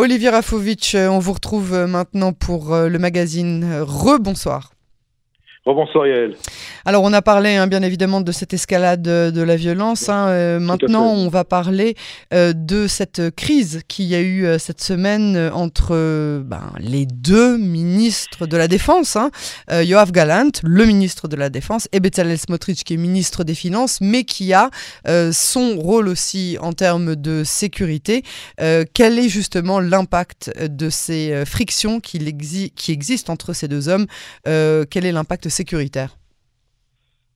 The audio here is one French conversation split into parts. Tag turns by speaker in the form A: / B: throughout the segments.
A: Olivier Rafovitch, on vous retrouve maintenant pour le magazine Rebonsoir.
B: Yael.
A: Alors on a parlé hein, bien évidemment de cette escalade de la violence. Hein. Euh, maintenant on va parler euh, de cette crise qu'il y a eu euh, cette semaine entre ben, les deux ministres de la Défense. Hein. Yoav Galant, le ministre de la Défense, et Bezalel Smotrich qui est ministre des Finances, mais qui a son rôle aussi en termes de sécurité. quel est justement l'impact de ces frictions qui, qui, existent entre ces deux hommes? Quel est l'impact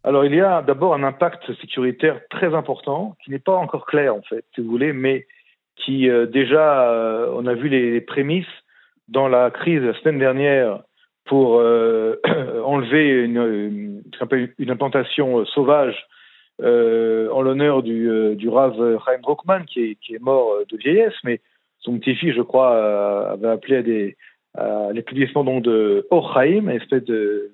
B: alors il y a d'abord un impact sécuritaire très important qui n'est pas encore clair en fait, si vous voulez, mais qui euh, déjà, euh, on a vu les, prémices dans la crise la semaine dernière pour euh, enlever une, une, implantation sauvage en l'honneur du, du Rav Chaim Brockman qui est, qui est mort de vieillesse, mais son petit-fils, je crois, avait appelé à des à l'établissement donc de Orchaim, une espèce de,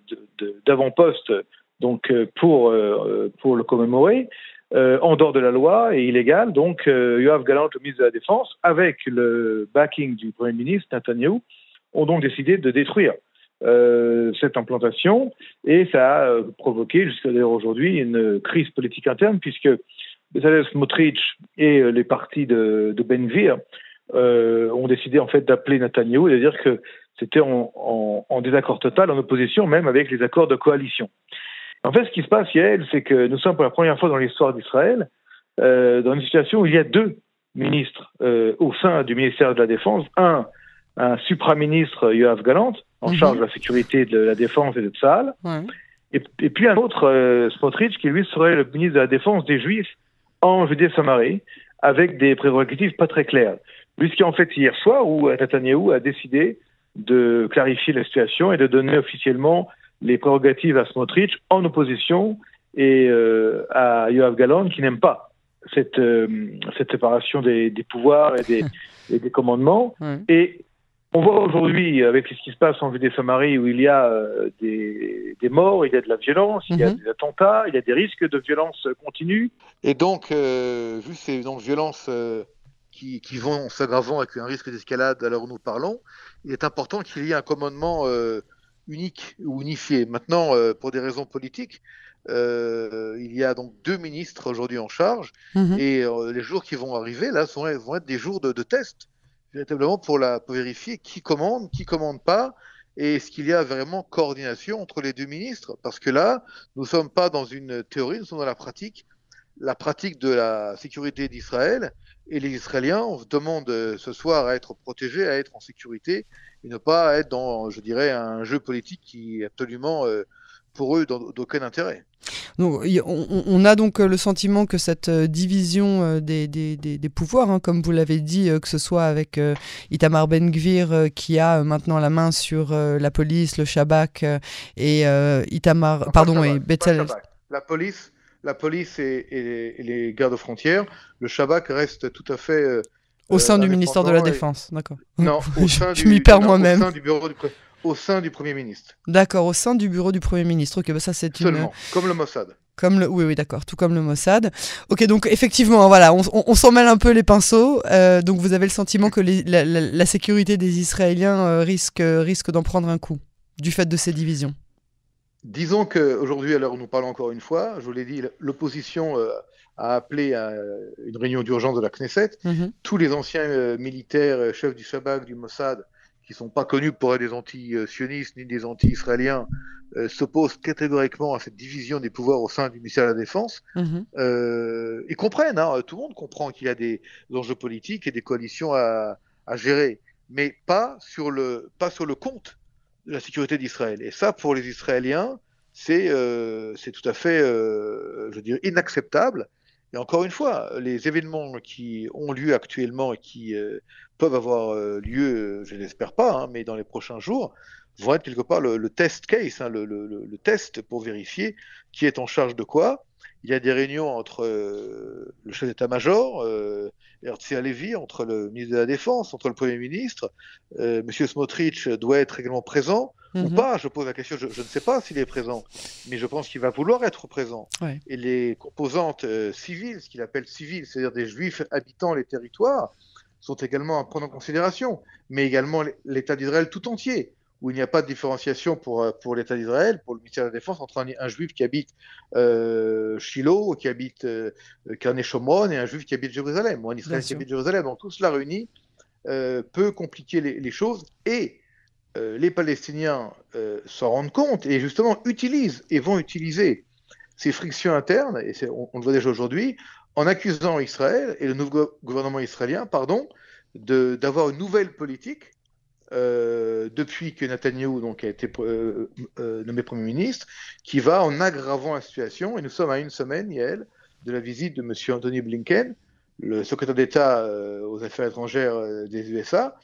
B: d'avant-poste donc euh, pour euh, pour le commémorer. Euh, en dehors de la loi et illégal. Donc, Yoav Galant, le ministre de la Défense, avec le backing du Premier ministre Netanyahu, ont donc décidé de détruire cette implantation et ça a provoqué jusqu'à d'ailleurs aujourd'hui une crise politique interne puisque Bezalel Smotrich et les partis de, de Benvir ont décidé en fait d'appeler Netanyahu et de dire que c'était en, en, en, désaccord total, en opposition même avec les accords de coalition. En fait, ce qui se passe, Yael, c'est que nous sommes pour la première fois dans l'histoire d'Israël euh, dans une situation où il y a deux ministres euh, au sein du ministère de la Défense. Un, un supraministre, Yoav Galant, en mhm. charge de la sécurité de la Défense et de Tzahal. Et, puis un autre, euh, Smotrich, qui lui serait le ministre de la Défense des Juifs en Judée-Samarie, avec des prérogatives pas très claires. Puisqu'en fait, hier soir, où Netanyahu a décidé de clarifier la situation et de donner officiellement les prérogatives à Smotrich en opposition et euh, à Yoav Galan qui n'aime pas cette, euh, cette séparation des, des pouvoirs et des, et des commandements. Et on voit aujourd'hui, avec ce qui se passe en des Samarie, où il y a euh, des, des, morts, il y a de la violence, il y a mhm. des attentats, il y a des risques de violence continue.
C: Et donc, vu ces donc, violences qui, qui, vont s'aggravant avec un risque d'escalade à l'heure où nous parlons, il est important qu'il y ait un commandement unique ou unifié. Maintenant, euh, pour des raisons politiques, euh, il y a donc deux ministres aujourd'hui en charge mhm. et euh, les jours qui vont arriver là sont, vont être des jours de, de test véritablement pour, la, pour vérifier qui commande, qui commande pas et est-ce qu'il y a vraiment coordination entre les deux ministres Parce que là, nous ne sommes pas dans une théorie, nous sommes dans la pratique, la pratique de la sécurité d'Israël. Et les Israéliens demandent ce soir à être protégés, à être en sécurité et ne pas être dans, je dirais, un jeu politique qui est absolument euh, pour eux d'aucun intérêt.
A: Donc, on, a donc euh, le sentiment que cette euh, division des, des, des, pouvoirs, hein, comme vous l'avez dit, que ce soit avec Itamar Ben-Gvir qui a maintenant la main sur la police, le Shabak et Itamar, pardon, et Bethel.
C: La police, la police et, et, les gardes frontières, le Shabak reste tout à fait
A: au sein du ministère de la Défense, d'accord.
C: Non, au sein
A: je, m'y perds moi-même.
C: Au sein du Premier ministre.
A: D'accord, au sein du bureau du Premier ministre. Ok, bah ça c'est
C: Seulement, comme le Mossad.
A: Comme le... Oui, oui, d'accord, tout comme le Mossad. Ok, donc effectivement, voilà, on, on, s'en mêle un peu les pinceaux. Euh, donc vous avez le sentiment que la, sécurité des Israéliens euh, risque, risque d'en prendre un coup du fait de ces divisions?
C: Disons qu'aujourd'hui, à l'heure où nous parlons encore une fois, je vous l'ai dit, l'opposition euh, a appelé à une réunion d'urgence de la Knesset. Mhm. Tous les anciens euh, militaires, euh, chefs du Shabak, du Mossad, qui sont pas connus pour être des anti-sionistes ni des anti-israéliens, s'opposent catégoriquement à cette division des pouvoirs au sein du ministère de la Défense. Ils comprennent, hein, tout le monde comprend qu'il y a des enjeux politiques et des coalitions à, à gérer, mais pas sur le, pas sur le compte la sécurité d'Israël. Et ça, pour les Israéliens, c'est euh, tout à fait, euh, je dire, inacceptable. Et encore une fois, les événements qui ont lieu actuellement et qui euh, peuvent avoir euh, lieu, je n'espère pas, hein, mais dans les prochains jours, vont être quelque part le, test case, hein, le, le, test pour vérifier qui est en charge de quoi. Il y a des réunions entre euh, le chef d'état-major, euh, entre le ministre de la Défense, entre le Premier ministre. Euh, Monsieur Smotrich doit être également présent ou mhm. pas. Je pose la question, je, je ne sais pas s'il est présent, mais je pense qu'il va vouloir être présent.
A: Ouais.
C: Et les composantes euh, civiles, ce qu'il appelle civiles, c'est-à-dire des juifs habitant les territoires, sont également à prendre en considération, mais également l'État d'Israël tout entier, où il n'y a pas de différenciation pour, euh, pour l'État d'Israël, pour le ministère de la Défense, entre un, juif qui habite euh, Shiloh, qui habite euh, Shomron, et un juif qui habite Jérusalem, ou un Israélien qui habite Jérusalem. Donc tout cela réuni euh, peut compliquer les, les choses, et les Palestiniens s'en rendent compte, et justement utilisent, et vont utiliser ces frictions internes, et on, on, le voit déjà aujourd'hui, en accusant Israël et le nouveau gouvernement israélien, pardon, d'avoir une nouvelle politique euh, depuis que Netanyahu donc, a été euh, euh, nommé Premier ministre, qui va en aggravant la situation. Et nous sommes à une semaine, Yael, de la visite de M. Anthony Blinken, le secrétaire d'État aux affaires étrangères des USA,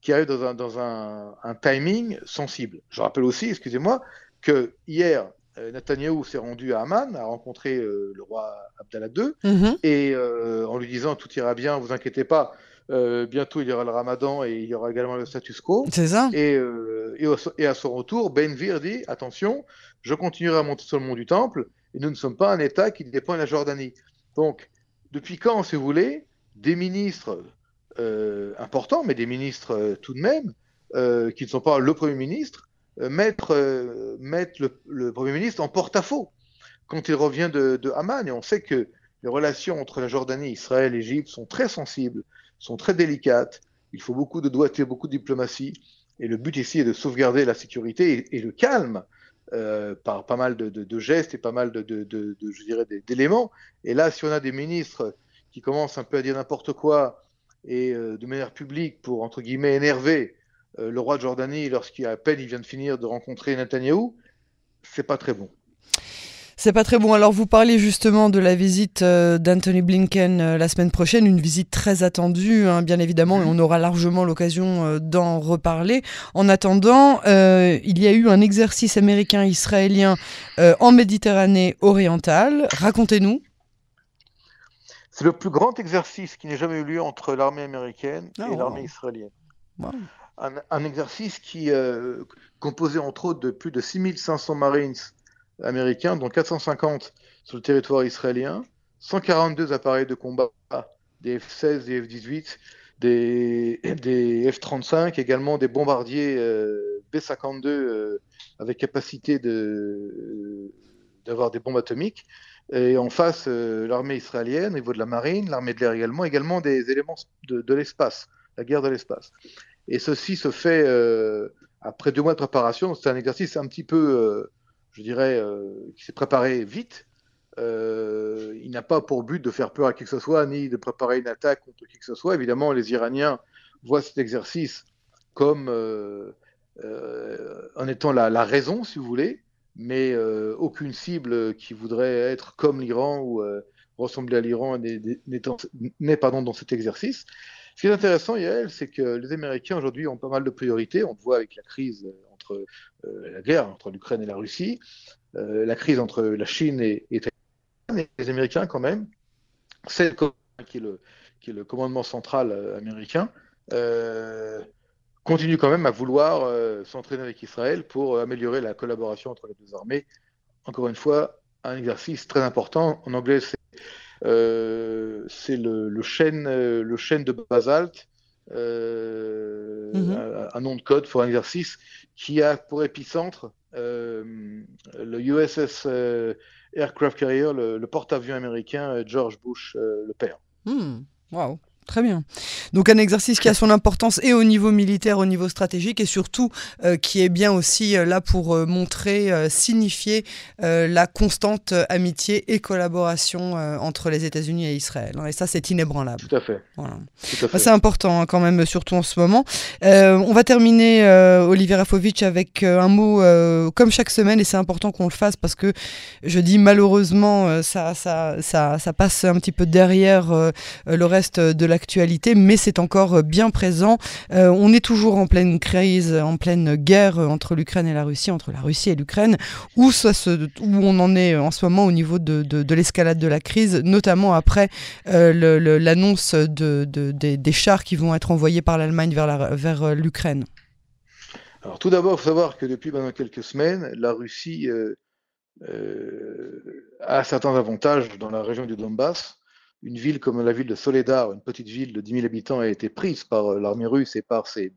C: qui arrive dans un, dans un, un timing sensible. Je rappelle aussi, excusez-moi, que hier, Netanyahu s'est rendu à Amman, a rencontré le roi Abdallah II, mm-hmm. et en lui disant tout ira bien, vous inquiétez pas, euh, bientôt, il y aura le ramadan et il y aura également le status quo.
A: C'est ça.
C: Et, euh, et, à son retour, Ben Vir dit attention, je continuerai à monter sur le mont du Temple et nous ne sommes pas un État qui dépend de la Jordanie. Donc, depuis quand, si vous voulez, des ministres euh, importants, mais des ministres tout de même, qui ne sont pas le Premier ministre, mettent, mettent le, Premier ministre en porte-à-faux quand il revient de, de Haman. Et on sait que les relations entre la Jordanie, Israël, Égypte sont très sensibles sont très délicates. Il faut beaucoup de doigté, beaucoup de diplomatie. Et le but ici est de sauvegarder la sécurité et, le calme euh, par pas mal de, gestes et pas mal de, je dirais, d'éléments. Et là, si on a des ministres qui commencent un peu à dire n'importe quoi et euh, de manière publique pour, entre guillemets, énerver euh, le roi de Jordanie lorsqu'il à peine il vient de finir de rencontrer Netanyahou, c'est pas très bon.
A: C'est pas très bon. Alors vous parlez justement de la visite euh, d'Anthony Blinken euh, la semaine prochaine, une visite très attendue, hein, bien évidemment, et on aura largement l'occasion euh, d'en reparler. En attendant, il y a eu un exercice américain-israélien en Méditerranée orientale. Racontez-nous.
C: C'est le plus grand exercice qui n'ait jamais eu lieu entre l'armée américaine ah, et l'armée israélienne. Un, exercice qui, composé entre autres de plus de 6500 Marines américains, dont 450 sur le territoire israélien, 142 appareils de combat, des F-16, des F-18, des, des F-35, également des bombardiers euh, B-52 euh, avec capacité d'avoir des bombes atomiques. Et en face, euh, l'armée israélienne, au niveau de la marine, l'armée de l'air également, également des éléments de, de l'espace, la guerre de l'espace. Et ceci se fait après deux mois de préparation. C'est un exercice un petit peu je dirais, euh, qui s'est préparé vite. Euh, il n'a pas pour but de faire peur à qui que ce soit, ni de préparer une attaque contre qui que ce soit. Évidemment, les Iraniens voient cet exercice comme euh, en étant la, raison, si vous voulez, mais aucune cible qui voudrait être comme l'Iran ou ressembler à l'Iran n'est dans cet exercice. Ce qui est intéressant, Yael, c'est que les Américains aujourd'hui ont pas mal de priorités. On le voit avec la crise euh, la guerre entre l'Ukraine et la Russie, euh, la crise entre la Chine et, les Américains quand même, c'est qui est le, commandement central euh, américain, continue quand même à vouloir s'entraîner avec Israël pour améliorer la collaboration entre les deux armées. Encore une fois, un exercice très important. En anglais, c'est le, le, le chêne de basalte euh, mhm. un, nom de code pour un exercice qui a pour épicentre euh, le USS euh, Aircraft Carrier, le, porte-avions américain George Bush le père.
A: Hmm. Wow. Très bien. Donc un exercice qui a son importance et au niveau militaire, au niveau stratégique et surtout euh, qui est bien aussi euh, là pour euh, montrer, signifier la constante amitié et collaboration entre les États-Unis et Israël. Hein. Et ça, c'est inébranlable.
C: Tout à fait.
A: Voilà. C'est important hein, quand même, surtout en ce moment. on va terminer, Olivier Rafovitch, avec un mot comme chaque semaine et c'est important qu'on le fasse parce que je dis malheureusement, ça, ça, ça, ça passe un petit peu derrière le reste de la mais c'est encore euh, bien présent. Euh, on est toujours en pleine crise, en pleine guerre entre l'Ukraine et la Russie, entre la Russie et l'Ukraine, où, on en est en ce moment au niveau de, de, l'escalade de la crise, notamment après euh, l'annonce de, des, chars qui vont être envoyés par l'Allemagne vers, vers l'Ukraine.
C: Alors tout d'abord, il faut savoir que depuis maintenant quelques semaines, la Russie a certains avantages dans la région du Donbass une ville comme la ville de Soledar, une petite ville de 10 000 habitants, a été prise par l'armée russe et par ses,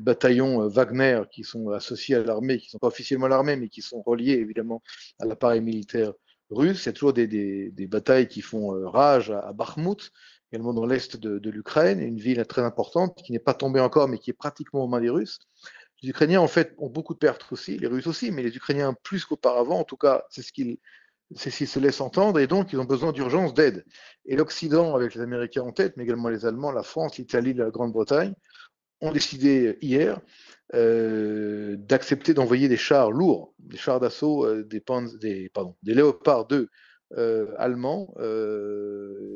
C: bataillons Wagner qui sont associés à l'armée, qui ne sont pas officiellement l'armée, mais qui sont reliés évidemment à l'appareil militaire russe. Il y a toujours des, batailles qui font rage à, à Bakhmut, également dans l'est de, l'Ukraine, une ville très importante qui n'est pas tombée encore, mais qui est pratiquement aux mains des Russes. Les Ukrainiens, en fait, ont beaucoup de pertes aussi, les Russes aussi, mais les Ukrainiens plus qu'auparavant, en tout cas, c'est ce qu'ils c'est ce se laissent entendre, et donc ils ont besoin d'urgence d'aide. Et l'Occident, avec les Américains en tête, mais également les Allemands, la France, l'Italie, la Grande-Bretagne, ont décidé hier euh, d'accepter d'envoyer des chars lourds, des chars d'assaut, euh, des, des, pardon, des Léopards 2 euh, allemands,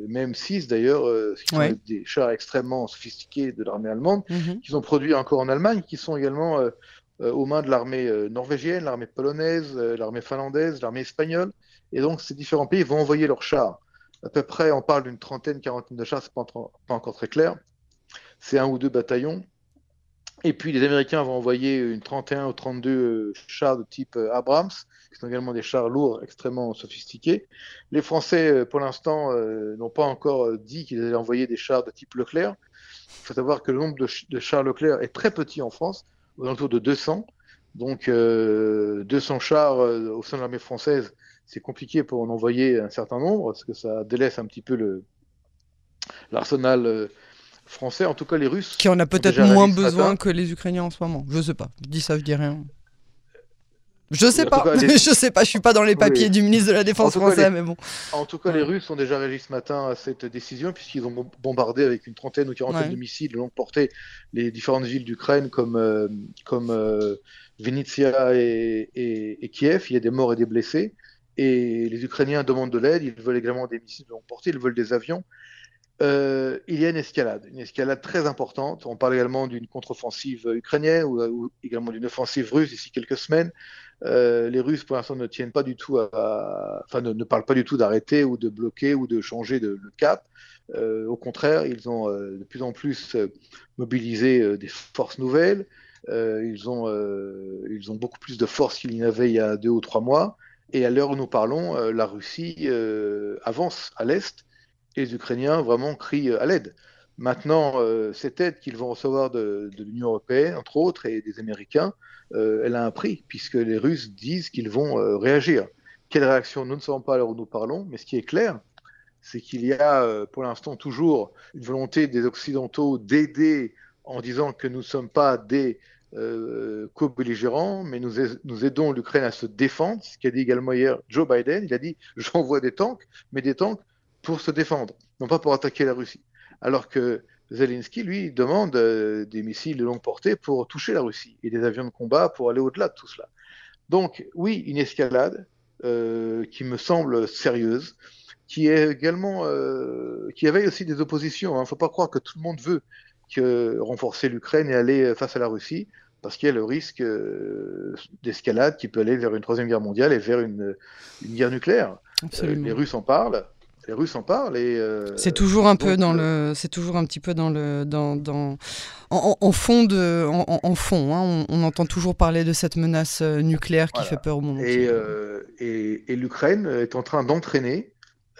C: même 6 d'ailleurs, qui sont des chars extrêmement sophistiqués de l'armée allemande, mhm. qui sont produits encore en Allemagne, qui sont également aux mains de l'armée norvégienne, l'armée polonaise, l'armée finlandaise, l'armée espagnole. Et donc ces différents pays vont envoyer leurs chars. À peu près, on parle d'une trentaine, quarantaine de chars, c'est pas, pas encore très clair. C'est un ou deux bataillons. Et puis les Américains vont envoyer une 31 ou 32 chars de type Abrams qui sont également des chars lourds extrêmement sophistiqués. Les Français, euh, pour l'instant, euh, n'ont pas encore euh, dit qu'ils allaient envoyer des chars de type Leclerc. Il faut savoir que le nombre de, chars Leclerc est très petit en France, autour de 200. Donc 200 chars au sein de l'armée française, c'est compliqué pour en envoyer un certain nombre, parce que ça délaisse un petit peu l'arsenal français. En tout cas, les Russes.
A: Qui en a peut-être moins besoin que les Ukrainiens en ce moment. Je sais pas. Je dis ça, je dis rien. Je sais pas, je sais pas, je suis pas dans les papiers du ministre de la Défense français, mais bon.
C: En tout cas, les Russes ont déjà réagi ce matin à cette décision, puisqu'ils ont bombardé avec une trentaine ou quarantaine de missiles de longue portée les différentes villes d'Ukraine comme, euh, comme euh, Vinnytsia et, et, Kiev. Il y a des morts et des blessés. Et les Ukrainiens demandent de l'aide, ils veulent également des missiles de longue portée, ils veulent des avions. Euh, il y a une escalade, une escalade très importante. On parle également d'une contre-offensive ukrainienne ou, ou également d'une offensive russe d'ici quelques semaines. Euh, les Russes, pour l'instant, ne tiennent pas du tout enfin, ne, parlent pas du tout d'arrêter ou de bloquer ou de changer de, cap. Euh, au contraire, ils ont euh, de plus en plus mobilisé des forces nouvelles. ils, ont, ils ont beaucoup plus de forces qu'il y en avait il y a deux ou trois mois. Et à l'heure où nous parlons, la Russie avance à l'est et les Ukrainiens vraiment crient à l'aide. Maintenant, cette aide qu'ils vont recevoir de, l'Union européenne, entre autres, et des Américains, euh, elle a un prix, puisque les Russes disent qu'ils vont euh, réagir. Quelle réaction? Nous ne savons pas à l'heure où nous parlons, mais ce qui est clair, c'est qu'il y a euh, pour l'instant toujours une volonté des Occidentaux d'aider en disant que nous ne sommes pas des co-belligérants, mais nous, nous aidons l'Ukraine à se défendre, ce qu'a dit également hier Joe Biden. Il a dit j'envoie des tanks, mais des tanks pour se défendre, non pas pour attaquer la Russie. Alors que Zelensky, lui, demande euh, des missiles de longue portée pour toucher la Russie et des avions de combat pour aller au-delà de tout cela. Donc, oui, une escalade euh, qui me semble sérieuse, qui est également, euh, qui éveille aussi des oppositions. Il hein. ne faut pas croire que tout le monde veut que renforcer l'Ukraine et aller face à la Russie, parce qu'il y a le risque d'escalade qui peut aller vers une troisième guerre mondiale et vers une, une guerre nucléaire. les Russes en parlent les Russes en parlent et
A: euh, c'est toujours un peu dans euh, le c'est toujours un petit peu dans le dans, dans en, fond de en, fond hein, on, entend toujours parler de cette menace euh, nucléaire qui fait peur au monde
C: et, et, et l'Ukraine est en train d'entraîner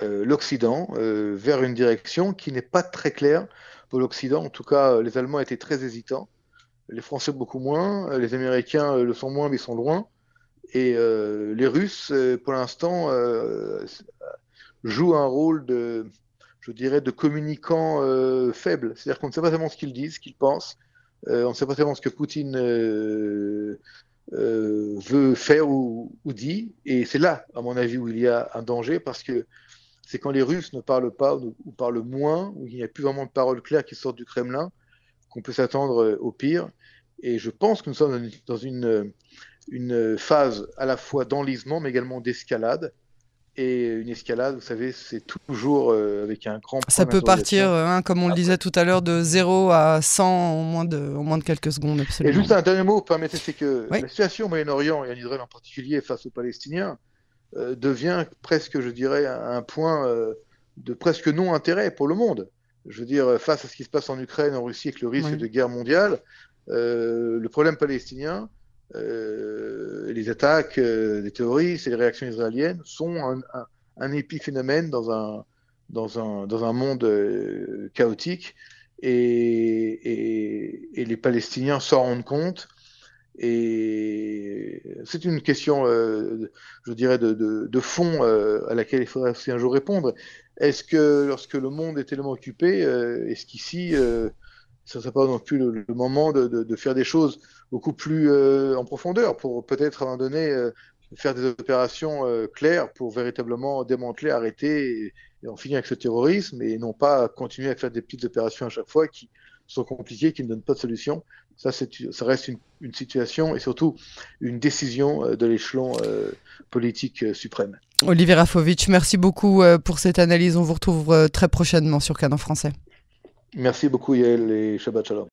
C: l'Occident vers une direction qui n'est pas très claire pour l'Occident. En tout cas les Allemands étaient très hésitants. Les Français beaucoup moins les Américains le sont moins mais ils sont loin. Et les Russes pour l'instant joue un rôle de, je dirais, de communicant euh, faible. C'est-à-dire qu'on ne sait pas tellement ce qu'ils disent, ce qu'ils pensent. Euh, on ne sait pas tellement ce que Poutine euh, veut faire ou, dit. Et c'est là, à mon avis, où il y a un danger parce que c'est quand les Russes ne parlent pas ou, parlent moins, où il n'y a plus vraiment de paroles claires qui sortent du Kremlin, qu'on peut s'attendre au pire. Et je pense que nous sommes dans une, une phase à la fois d'enlisement, mais également d'escalade. Et une escalade, vous savez, c'est toujours euh, avec un grand.
A: Ça peut partir, euh, hein, comme on le disait tout à l'heure, de 0 à 100 en moins de, en moins de quelques secondes. Absolument.
C: Et juste un dernier mot, permettez, c'est que la situation au Moyen-Orient et en Israël en particulier face aux Palestiniens euh, devient presque, je dirais, un point de presque non-intérêt pour le monde. Je veux dire, face à ce qui se passe en Ukraine, en Russie, avec le risque de guerre mondiale, le problème palestinien, euh, les attaques euh, des terroristes et les réactions israéliennes sont un, épiphénomène dans un, monde euh, chaotique et, et, les Palestiniens s'en rendent compte. Et c'est une question, euh, je dirais, de, de, fond à laquelle il faudrait aussi un jour répondre. Est-ce que lorsque le monde est tellement occupé, est-ce qu'ici, ça ne serait pas non plus le, moment de, faire des choses beaucoup plus en profondeur pour peut-être à un moment donné faire des opérations euh, claires pour véritablement démanteler, arrêter et, en finir avec ce terrorisme et non pas continuer à faire des petites opérations à chaque fois qui sont compliquées, qui ne donnent pas de solution. Ça, ça reste une, situation et surtout une décision euh, de l'échelon euh, politique suprême.
A: Olivier Rafovitch, merci beaucoup pour cette analyse. On vous retrouve très prochainement sur Canon Français.
C: Merci beaucoup Yael et Shabbat Shalom.